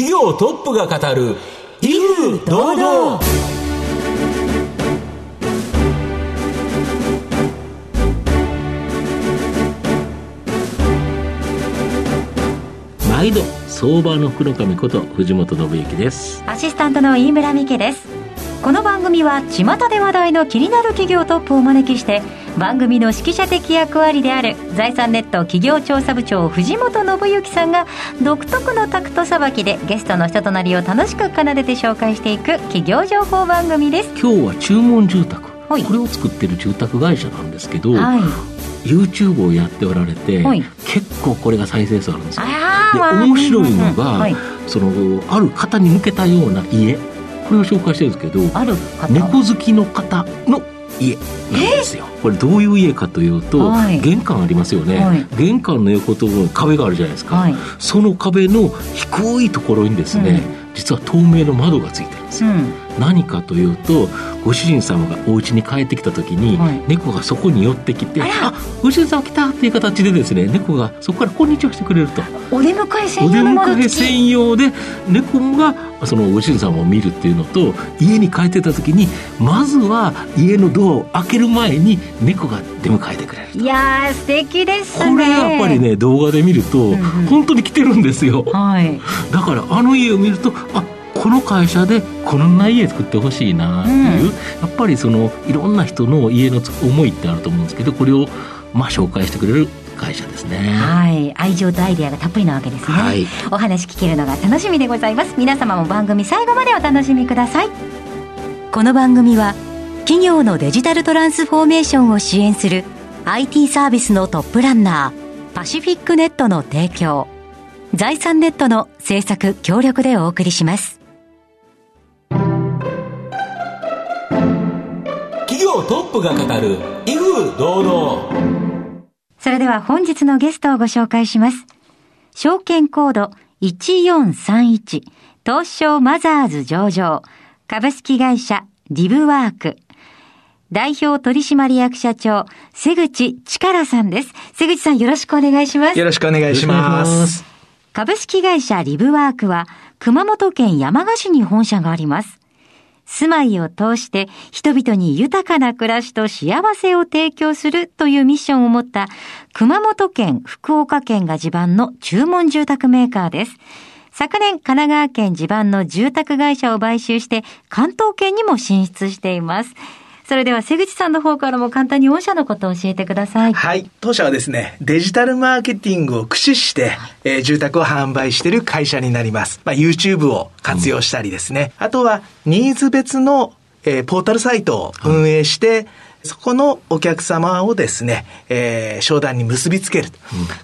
企業トップが語る威風堂々。毎度相場の福の神こと藤本信之です。アシスタントの飯村美希ですこの番組は巷で話題の気になる企業トップをお招きして番組の指揮者的役割である財産ネット企業調査部長藤本信之さんが独特のタクトさばきでゲストの人となりを楽しく奏でて紹介していく企業情報番組です今日は注文住宅はい。これを作ってる住宅会社なんですけど、はい。YouTube をやっておられて、はい。結構これが再生数あるんですよ。面白いのが、はい。そのある方に向けたような家これを紹介してるんですけどある方。猫好きの方の家なんですよ、これどういう家かというと、はい。玄関ありますよね、はい。玄関の横と壁があるじゃないですか、はい。その壁の低いところにですね、実は透明の窓がついてるんですよ、うん何かというとご主人様がお家に帰ってきた時に、はい。猫がそこに寄ってきて「あご主人様来た!」っていう形でですね猫がそこから「こんにちは」してくれると。お出迎えお出専用の窓迎え専用で猫がそのご主人様を見るっていうのと家に帰ってた時にまずは家のドアを開ける前に猫が出迎えてくれるいやー素敵ですね。これやっぱりね動画で見るとん。本当に来てるんですよ。はい。だからあの家を見るとあこの会社でこんな家作ってほしいなっていう、うん。やっぱりそのいろんな人の家の思いってあると思うんですけどこれをまあ紹介してくれる会社ですね。はい。愛情とアイデアがたっぷりなわけですね、はい。お話聞けるのが楽しみでございます。皆様も番組最後までお楽しみください。この番組は企業のデジタルトランスフォーメーションを支援する IT サービスのトップランナーパシフィックネットの提供財産ネットの制作協力でお送りしますトップが語る威風堂々それでは本日のゲストをご紹介します。証券コード1431東証マザーズ上場株式会社リブワーク代表取締役社長瀬口力さんです。瀬口さんよろしくお願いしますよ。ろしくお願いします。株式会社リブワークは熊本県山鹿市に本社があります。住まいを通して人々に豊かな暮らしと幸せを提供するというミッションを持った熊本県、福岡県が地盤の注文住宅メーカーです。昨年、神奈川県地盤の住宅会社を買収して関東圏にも進出しています。それでは瀬口さんの方からも簡単に御社のことを教えてください。はい。当社はですね、デジタルマーケティングを駆使して、えー住宅を販売している会社になります。まあ、YouTube を活用したりですね。あとは、ニーズ別の、えーポータルサイトを運営して、そこのお客様をですね、えー商談に結びつける、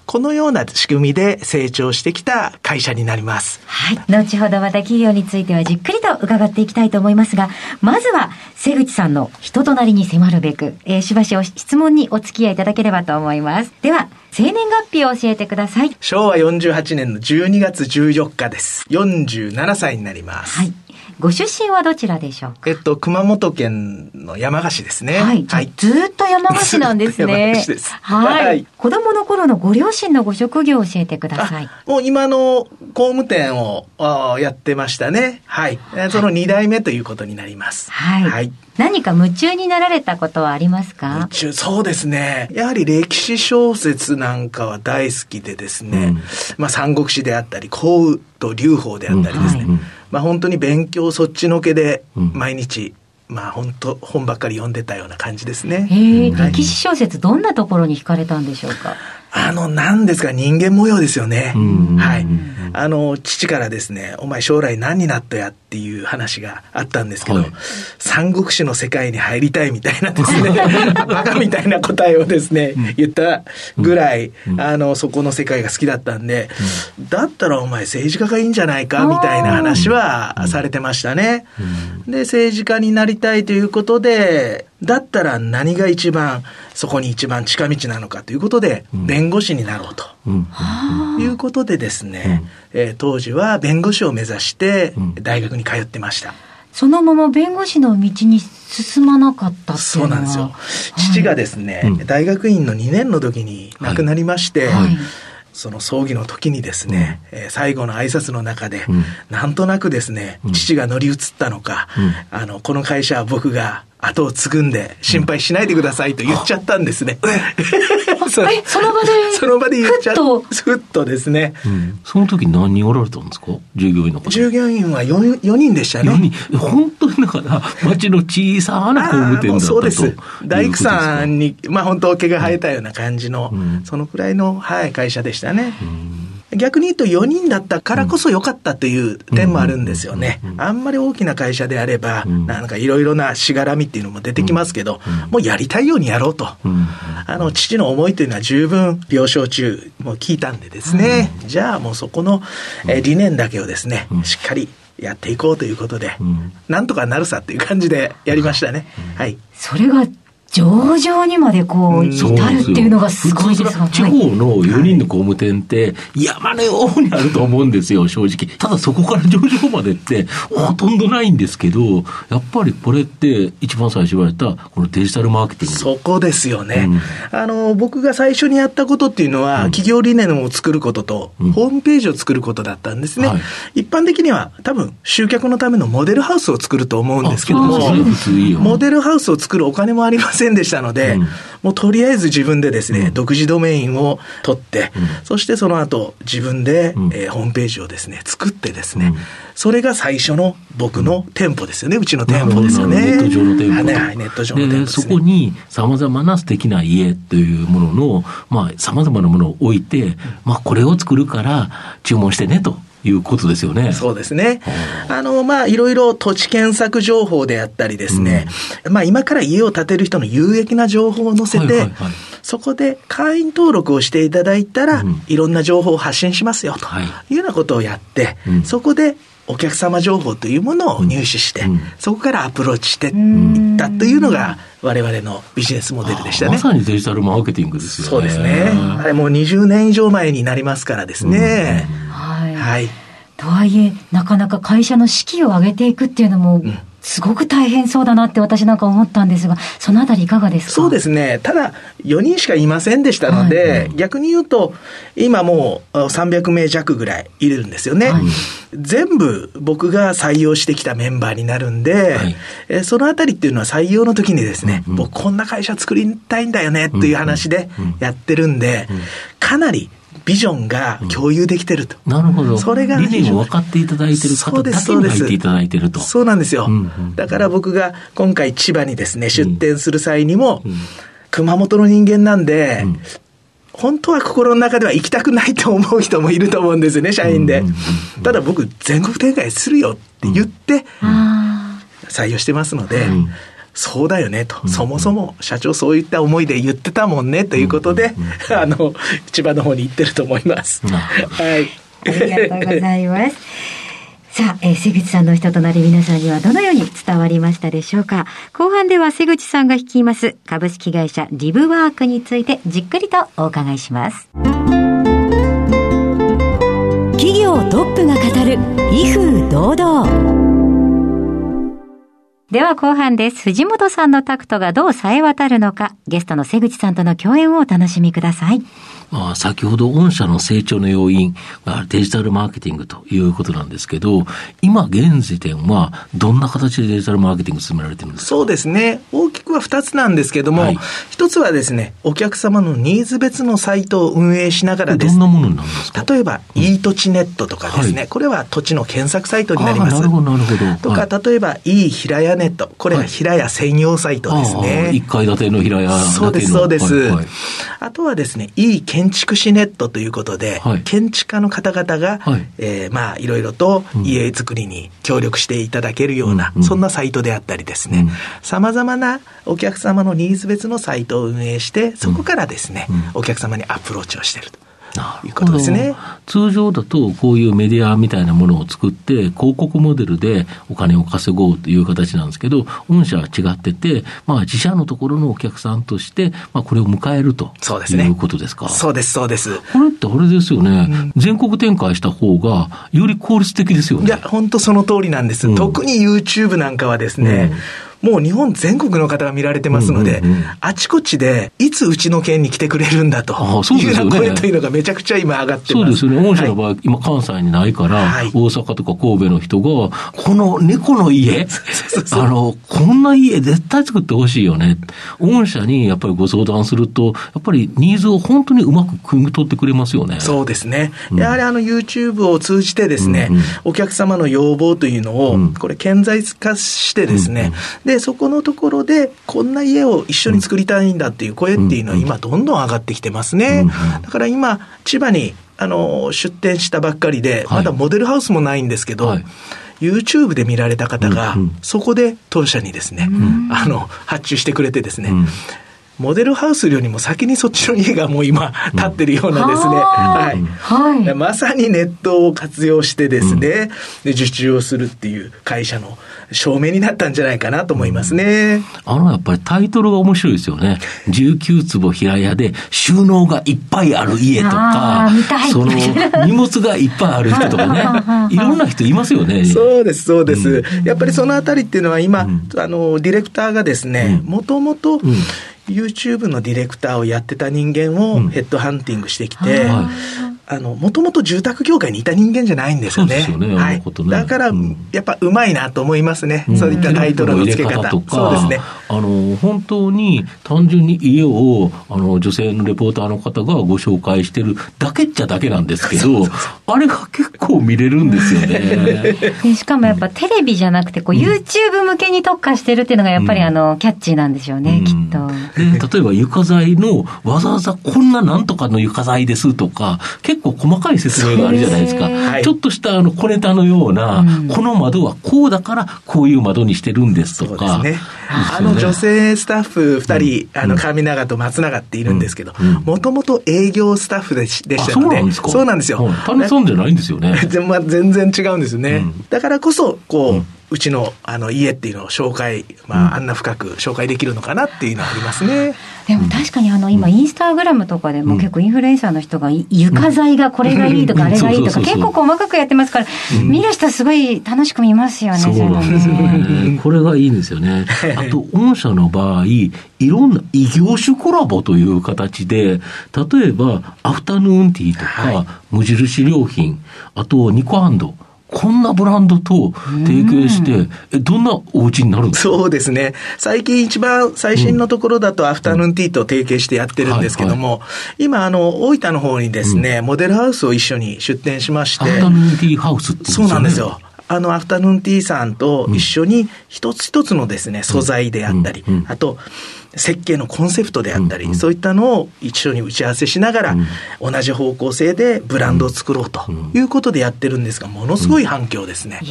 このような仕組みで成長してきた会社になります。はい。後ほどまた企業についてはじっくりと伺っていきたいと思いますが、まずは、瀬口さんの人となりに迫るべく、えーしばしお質問にお付き合いいただければと思います。では、生年月日を教えてください。昭和48年の12月14日です。47歳になります。はい。ご出身はどちらでしょうか？えっと、熊本県の山鹿市ですね。はい。じゃあずーっと山鹿市なんですね。山鹿市ですはい。はい子供の頃のご両親のご職業を教えてください。あもう今の工務店をやってましたね。はい。えその2代目ということになります。はい。はい。何か夢中になられたことはありますか？一応そうですね。やはり歴史小説なんかは大好きでですね。うんまあ三国志であったり、幸雨と劉邦であったりですね。うんはいまあ本当に勉強そっちのけでうん。毎日、まあ本当本ばっかり読んでたような感じですね。歴史小説どんなところに惹かれたんでしょうか？あの、何ですか、人間模様ですよね。うん。はい。うん。あの、父からですね、お前将来何になったやっていう話があったんですけど、はい。三国志の世界に入りたいみたいなですね、バカみたいな答えをですね、言ったぐらい、あの、そこの世界が好きだったんで、だったらお前政治家がいいんじゃないかみたいな話はされてましたね。で、政治家になりたいということで、だったら何が一番、そこに一番近道なのかということで、弁護士になろうと。うん。いうことでですね、えー当時は弁護士を目指してうん。大学に通ってました。そのまま弁護士の道に進まなかったっていうのは。そうなんですよ。父がですね、うん。大学院の2年の時に亡くなりまして、はい。その葬儀の時にですね、えー最後の挨拶の中で、ん。なんとなくですね、父が乗り移ったのか、あの、この会社は僕が後を継ぐんで心配しないでくださいと言っちゃったんですね。そえその場でその場で言っちゃふっと？ふっとですね。その時何人おられたんですか？従業員の方。従業員は 4, 4人でしたね。4人。本当にだから、町の小さな工務店だそうです。大工さんに。に、まあ本当毛が生えたような感じの、そのくらいの、はい、会社でしたね。逆に言うと4人だったからこそ良かったという点もあるんですよね。あんまり大きな会社であれば、なんかいろいろなしがらみっていうのも出てきますけど、もうやりたいようにやろうと。あの、父の思いというのは十分病床中も聞いたんでですね、じゃあもうそこの、えー理念だけをですね、しっかりやっていこうということで、なんとかなるさっていう感じでやりましたね。はい。それが上場にまでこう、至るっていうのがすごいです地方の4人の工務店って山のようにあると思うんですよ、正直。ただそこから上場までってほとんどないんですけど、やっぱりこれって一番最初言われたこのデジタルマーケティング。そこですよね、あの僕が最初にやったことっていうのは、企業理念を作ることと、ホームページを作ることだったんですね、はい。一般的には多分集客のためのモデルハウスを作ると思うんですけどもモデルハウスを作るお金もありませんでしたので、うん。もうとりあえず自分でですね、独自ドメインを取って、そしてその後自分で、ん。えーホームページをですね作ってですね、それが最初の僕の店舗ですよね。うちの店舗ですよね。ネット上の店舗と。はいはいネット上の店舗ね。そこに様々な素敵な家というものの、まあ、様々なものを置いて、まあ、これを作るから注文してね、ということですよね。そうですね。あの、まあ、いろいろ土地検索情報であったりですね、まあ、今から家を建てる人の有益な情報を載せて、はいはいはいそこで会員登録をしていただいたら、うんいろんな情報を発信しますよ、とはいいうようなことをやって、うんそこでお客様情報というものを入手して、うんそこからアプローチしていったというのが、我々のビジネスモデルでしたね。まさにデジタルマーケティングですよね。そうですね。あれもう20年以上前になりますからですね。はい。はい。とはいえ、なかなか会社の士気を上げていくっていうのも、すごく大変そうだなって私なんか思ったんですが、そのあたりいかがですか？そうですね。ただ、4人しかいませんでしたので、逆に言うと、今もうあ300名弱ぐらいいるんですよね。はい。全部僕が採用してきたメンバーになるんで、はい。えーそのあたりっていうのは採用の時にですね、うんうん。僕こんな会社作りたいんだよねっていう話でやってるんで、かなりビジョンが共有できてると。なるほど。それが理念を分かっていただいてるそうです方だけに入っていただいてると。そうなんですよ。うんうんだから僕が今回千葉にですね、出店する際にも、うん熊本の人間なんで、うん本当は心の中では行きたくないと思う人もいると思うんですよね、社員でうんうんうん。ただ僕、全国展開するよって言ってあ採用してますので、うんそうだよねと、そもそも社長そういった思いで言ってたもんねということで、あの、千葉の方に行ってると思います。はい。あ、ありがとうございます。さあ、えー瀬口さんの人となり皆さんにはどのように伝わりましたでしょうか？後半では瀬口さんが率います株式会社リブワークについてじっくりとお伺いします。企業トップが語る威風堂々では後半です。藤本さんのタクトがどう冴え渡るのか、ゲストの瀬口さんとの共演をお楽しみください。まあ、先ほど御社の成長の要因がデジタルマーケティングということなんですけど、今現時点はどんな形でデジタルマーケティング進められてるんですか？そうですね。大きくは2つなんですけども、はい。一つはですね、お客様のニーズ別のサイトを運営しながらです。ね、どんなものになるんですか？例えば、いい土地ネットとかですね、はい。これは土地の検索サイトになります。なるほど、なるほど。とか、はい。例えば、いい平屋ネット。これは平屋専用サイトですね。一階建ての平屋そうです、そうです、あとはですね、いい建築士ネットということで、はい。建築家の方々が、はい。えーまあ、いろいろと家づくりに協力していただけるような、うんうん。そんなサイトであったりですね。うん、さまざまなお客様のニーズ別のサイトを運営して、そこからですね、うんお客様にアプローチをしていると。いうことですね。通常だと、こういうメディアみたいなものを作って、広告モデルでお金を稼ごうという形なんですけど、御社は違ってて、まあ、自社のところのお客さんとして、まあ、これを迎えるとそうですねいうことですか？そうです、そうです。これってあれですよね、全国展開した方が、より効率的ですよね。いや、本当その通りなんです。うん特に YouTube なんかはですね、もう日本全国の方が見られてますので、うんうんうんあちこちで、いつうちの県に来てくれるんだとあそういうような声というのがめちゃくちゃ今上がってます。そうですよね。御社のはい場合、今関西にないから、はい大阪とか神戸の人が、この猫の家、あの、こんな家絶対作ってほしいよね。御社にやっぱりご相談すると、やっぱりニーズを本当にうまく汲み取ってくれますよね。そうですね。やはりあの YouTube を通じてですね、うんうんお客様の要望というのをうん、これ顕在化してですね、で、そこのところで、こんな家を一緒に作りたいんだっていう声っていうのは今どんどん上がってきてますね。うんだから今、千葉に、あの、出店したばっかりで、はい。まだモデルハウスもないんですけど、はい。YouTube で見られた方がそこで当社にですね、あの、発注してくれてですね、うんモデルハウスよりも先にそっちの家がもう今、建ってるようなですね、ははい。はい。まさにネットを活用してですね、で受注をするっていう会社の証明になったんじゃないかなと思いますね。あの、やっぱりタイトルが面白いですよね。19坪平屋で収納がいっぱいある家とかその荷物がいっぱいある人とかね、いろんな人いますよね。そうです、そうです。やっぱりそのあたりっていうのは今、うんあの、ディレクターがですね、うんもともとん YouTube のディレクターをやってた人間をうんヘッドハンティングしてきて、はいあの、もともと住宅業界にいた人間じゃないんですよね。よねはい。ねだからうん、やっぱうまいなと思いますね。うんそういったタイトルの付け方。そうですね。あの、本当に単純に家を、あの、女性のレポーターの方がご紹介してるだけっちゃだけなんですけど、あれが結構見れるんですよね。でしかもやっぱテレビじゃなくて、こう、YouTube 向けに特化してるっていうのがやっぱりあの、キャッチーなんでしょうね、きっと。で例えば床材のわざわざこんななんとかの床材ですとか、結構細かい説明があるじゃないですか。はいちょっとしたあの小ネタのような、うんこの窓はこうだからこういう窓にしてるんですとそうか。ですね。あの女性スタッフ二人、うん。あの、上永と松永っているんですけどうん、もともと営業スタッフでしであしたのでそうなんです、か。そうなんですよ。はい。谷さんじゃないんですよね。全然違うんですよね。うん。だからこそ、こう、ううんちのあの家っていうのを紹介、まあ、あんな深く紹介できるのかなっていうのはありますね。でも確かにあの今インスタグラムとかでも結構インフルエンサーの人がい床材がこれがいいとかうんあれがいいとか 結構細かくやってますから見る人すごい楽しく見ますよね。そうなんですよ。ね。これがいいんですよね。あと、御社の場合、いろんな異業種コラボという形で、例えば、アフタヌーンティーとか、無印良品、あと、ニコハンド、こんなブランドと提携して、え、どんなお家になるんですかそうですね。最近一番最新のところだとアフタヌーンティーと提携してやってるんですけども、今あの、大分の方にですね、モデルハウスを一緒に出店しましてアフタ、ヌーンティーハウスってことそうなんですよ。。あの、アフタヌーンティーさんと一緒に一つ一つのですね、素材であったりあと、設計のコンセプトであったり、うんうん。そういったのを一緒に打ち合わせしながら、同じ方向性でブランドを作ろうということでやってるんですが、ものすごい反響ですね。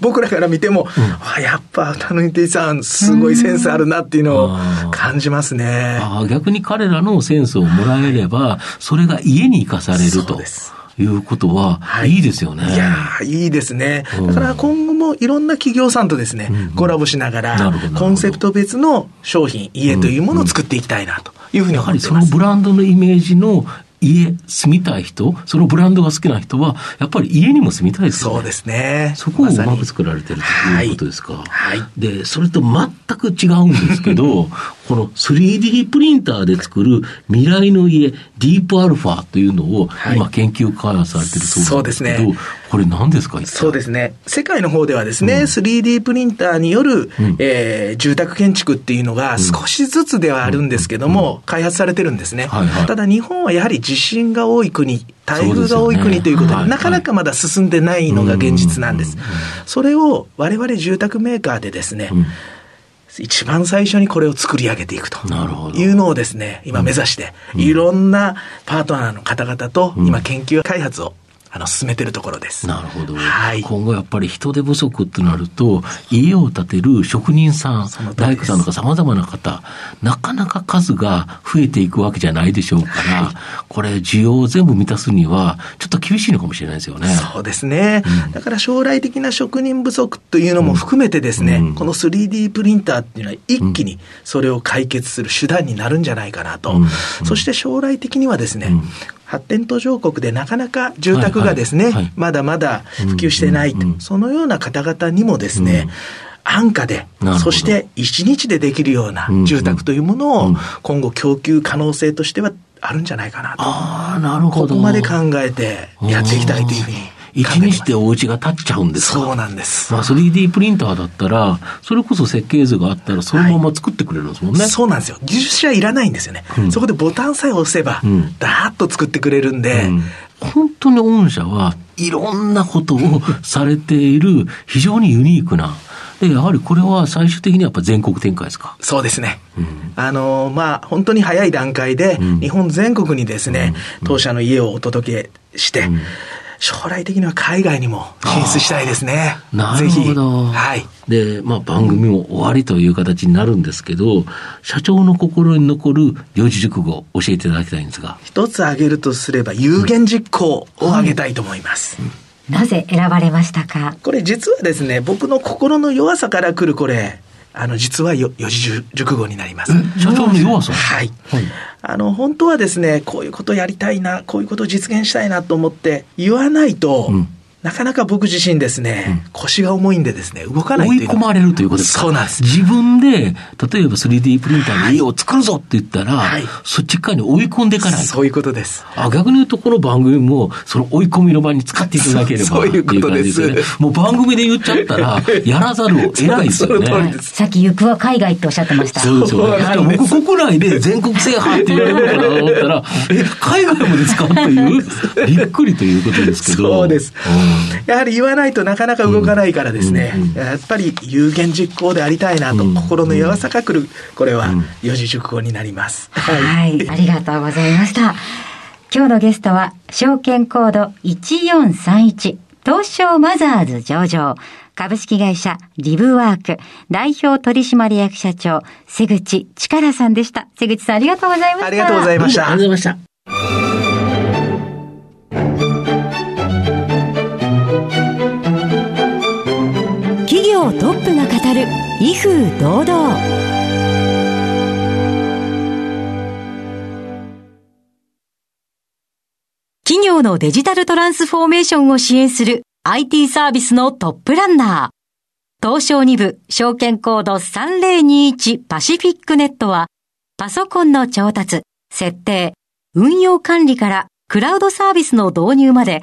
僕らから見ても、あやっぱアフタヌーンティーさん、すごいセンスあるなっていうのを感じますね。ああ逆に彼らのセンスをもらえれば、それが家に生かされるそうとですいうことは、はいいいですよね。いやーいいですねうん。だから今後もいろんな企業さんとですね、うんコラボしながらコンセプト別の商品、家というものを作っていきたいなというふうに思ってます。そのブランドのイメージの家、住みたい人、そのブランドが好きな人は、やっぱり家にも住みたいですよね。そうですね。そこをうまく作られてるということですか。はい。で、それと全く違うんですけど、この 3D プリンターで作る未来の家、ディープアルファというのをはい。今研究開発されてるそうですけど、そうですね。これ何ですかそうですす。ね。世界の方ではですね、うん。3D プリンターによる、うん。えー住宅建築っていうのが少しずつではあるんですけども、開発されてるんですね。はいはい。ただ日本はやはり地震が多い国、台風が多い国ということで、なかなかまだ進んでないのが現実なんです。うん。それを我々住宅メーカーでですね、うん一番最初にこれを作り上げていくと。いうのをですね、今目指して、いろんなパートナーの方々と今研究開発をあの進めてるところです。なるほど、はい。今後やっぱり人手不足ってなると、家を建てる職人さん大工さんとか様々な方、なかなか数が増えていくわけじゃないでしょうから、これ需要を全部満たすには、ちょっと厳しいのかもしれないですよね。そうですね、だから将来的な職人不足というのも含めてですね、うん。この 3D プリンターっていうのは一気にそれを解決する手段になるんじゃないかなと。うん。そして将来的にはですね、うん発展途上国でなかなか住宅がですね、はいはい。はいまだまだ普及してないと、うんうんうん。そのような方々にもですね、安価でそして1日でできるようなうん住宅というものをうん。今後供給可能性としてはあるんじゃないかなと。ああ、なるほど。ここまで考えてやっていきたいというふうに考え一てお家が建っちゃうんですか？そうなんです。まあ 3D プリンターだったら、それこそ設計図があったらそのまま作ってくれるんですもんね。そうなんですよ。技術者いらないんですよね。うんそこでボタンさえ押せば、うんダーッと作ってくれるんで、うん本当に御社はいろんなことをされている非常にユニークな。で、やはりこれは最終的にはやっぱ全国展開ですか？そうですね。うんあのまあ、本当に早い段階で、うん日本全国にですね、当社の家をお届けして、ん将来的には海外にも進出したいですね。なるほど。ぜひ。はい。で、まあ番組も終わりという形になるんですけど、社長の心に残る四字熟語を教えていただきたいんですが。一つ挙げるとすれば、有言実行を挙げたいと思います。なぜ選ばれましたか？これ実はですね、僕の心の弱さから来るこれ、あの、実はよ四字熟語になります。社長の弱さはい。はい。あの、本当はですね、こういうことやりたいな、こういうことを実現したいなと思って言わないと、うんなかなか僕自身ですね、腰が重いんでですね、動かない追というい込まれるということですか？そうなんです。自分で、例えば 3D プリンターで家を作るぞって言ったら、はいそっち側に追い込んでいかないと。そういうことです。あ逆に言うと、この番組も、その追い込みの場に使っていただければ、そうそういうことですね。もう番組で言っちゃったら、やらざるを得ないですよねさっき行くは海外っておっしゃってました。そうですよね。僕国内で全国制覇って言われるのかなと思ったら、え、海外もですか？っていう、びっくりということですけど。そうですうん。やはり言わないとなかなか動かないからですね、うんうんやっぱり有言実行でありたいなと、うん心の弱さが来る、これはうん四字熟語になります。はい、ありがとうございました。今日のゲストは、証券コード1431、東証マザーズ上場、株式会社リブワーク、代表取締役社長、瀬口力さんでした。瀬口さんありがとうございました。ありがとうございましたありがとうございました。威風堂々企業のデジタルトランスフォーメーションを支援する IT サービスのトップランナー。東証2部証券コード3021パシフィックネットはパソコンの調達、設定、運用管理からクラウドサービスの導入まで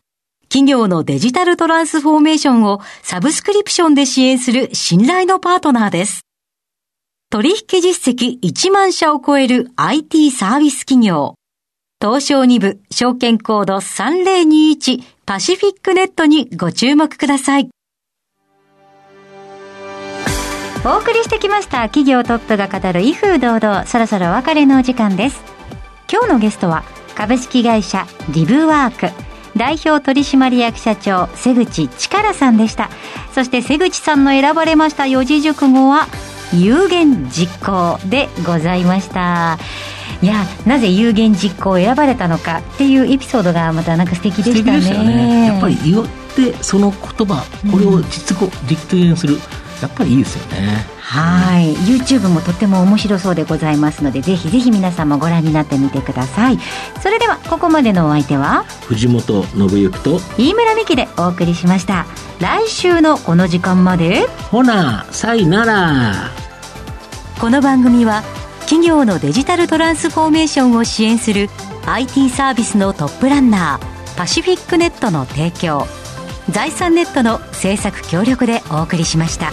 企業のデジタルトランスフォーメーションをサブスクリプションで支援する信頼のパートナーです。取引実績1万社を超える IT サービス企業。東証2部証券コード3021パシフィックネットにご注目ください。お送りしてきました企業トップが語る威風堂々そろそろお別れのお時間です今日のゲストは株式会社リブワーク代表取締役社長瀬口力さんでしたそして瀬口さんの選ばれました四字熟語は有言実行でございましたいやなぜ有言実行を選ばれたのかっていうエピソードがまたなんか素敵でしたねしたよね。やっぱり言って、その言葉、これを実行、実現する。やっぱりいいですよね。はい。YouTube もとっても面白そうでございますのでぜひぜひ皆さんもご覧になってみてください。それではここまでのお相手は？藤本信之と、飯村美希でお送りしました。来週のこの時間まで？ほな、さいなら。この番組は企業のデジタルトランスフォーメーションを支援する IT サービスのトップランナーパシフィックネットの提供財産ネットの制作協力でお送りしました。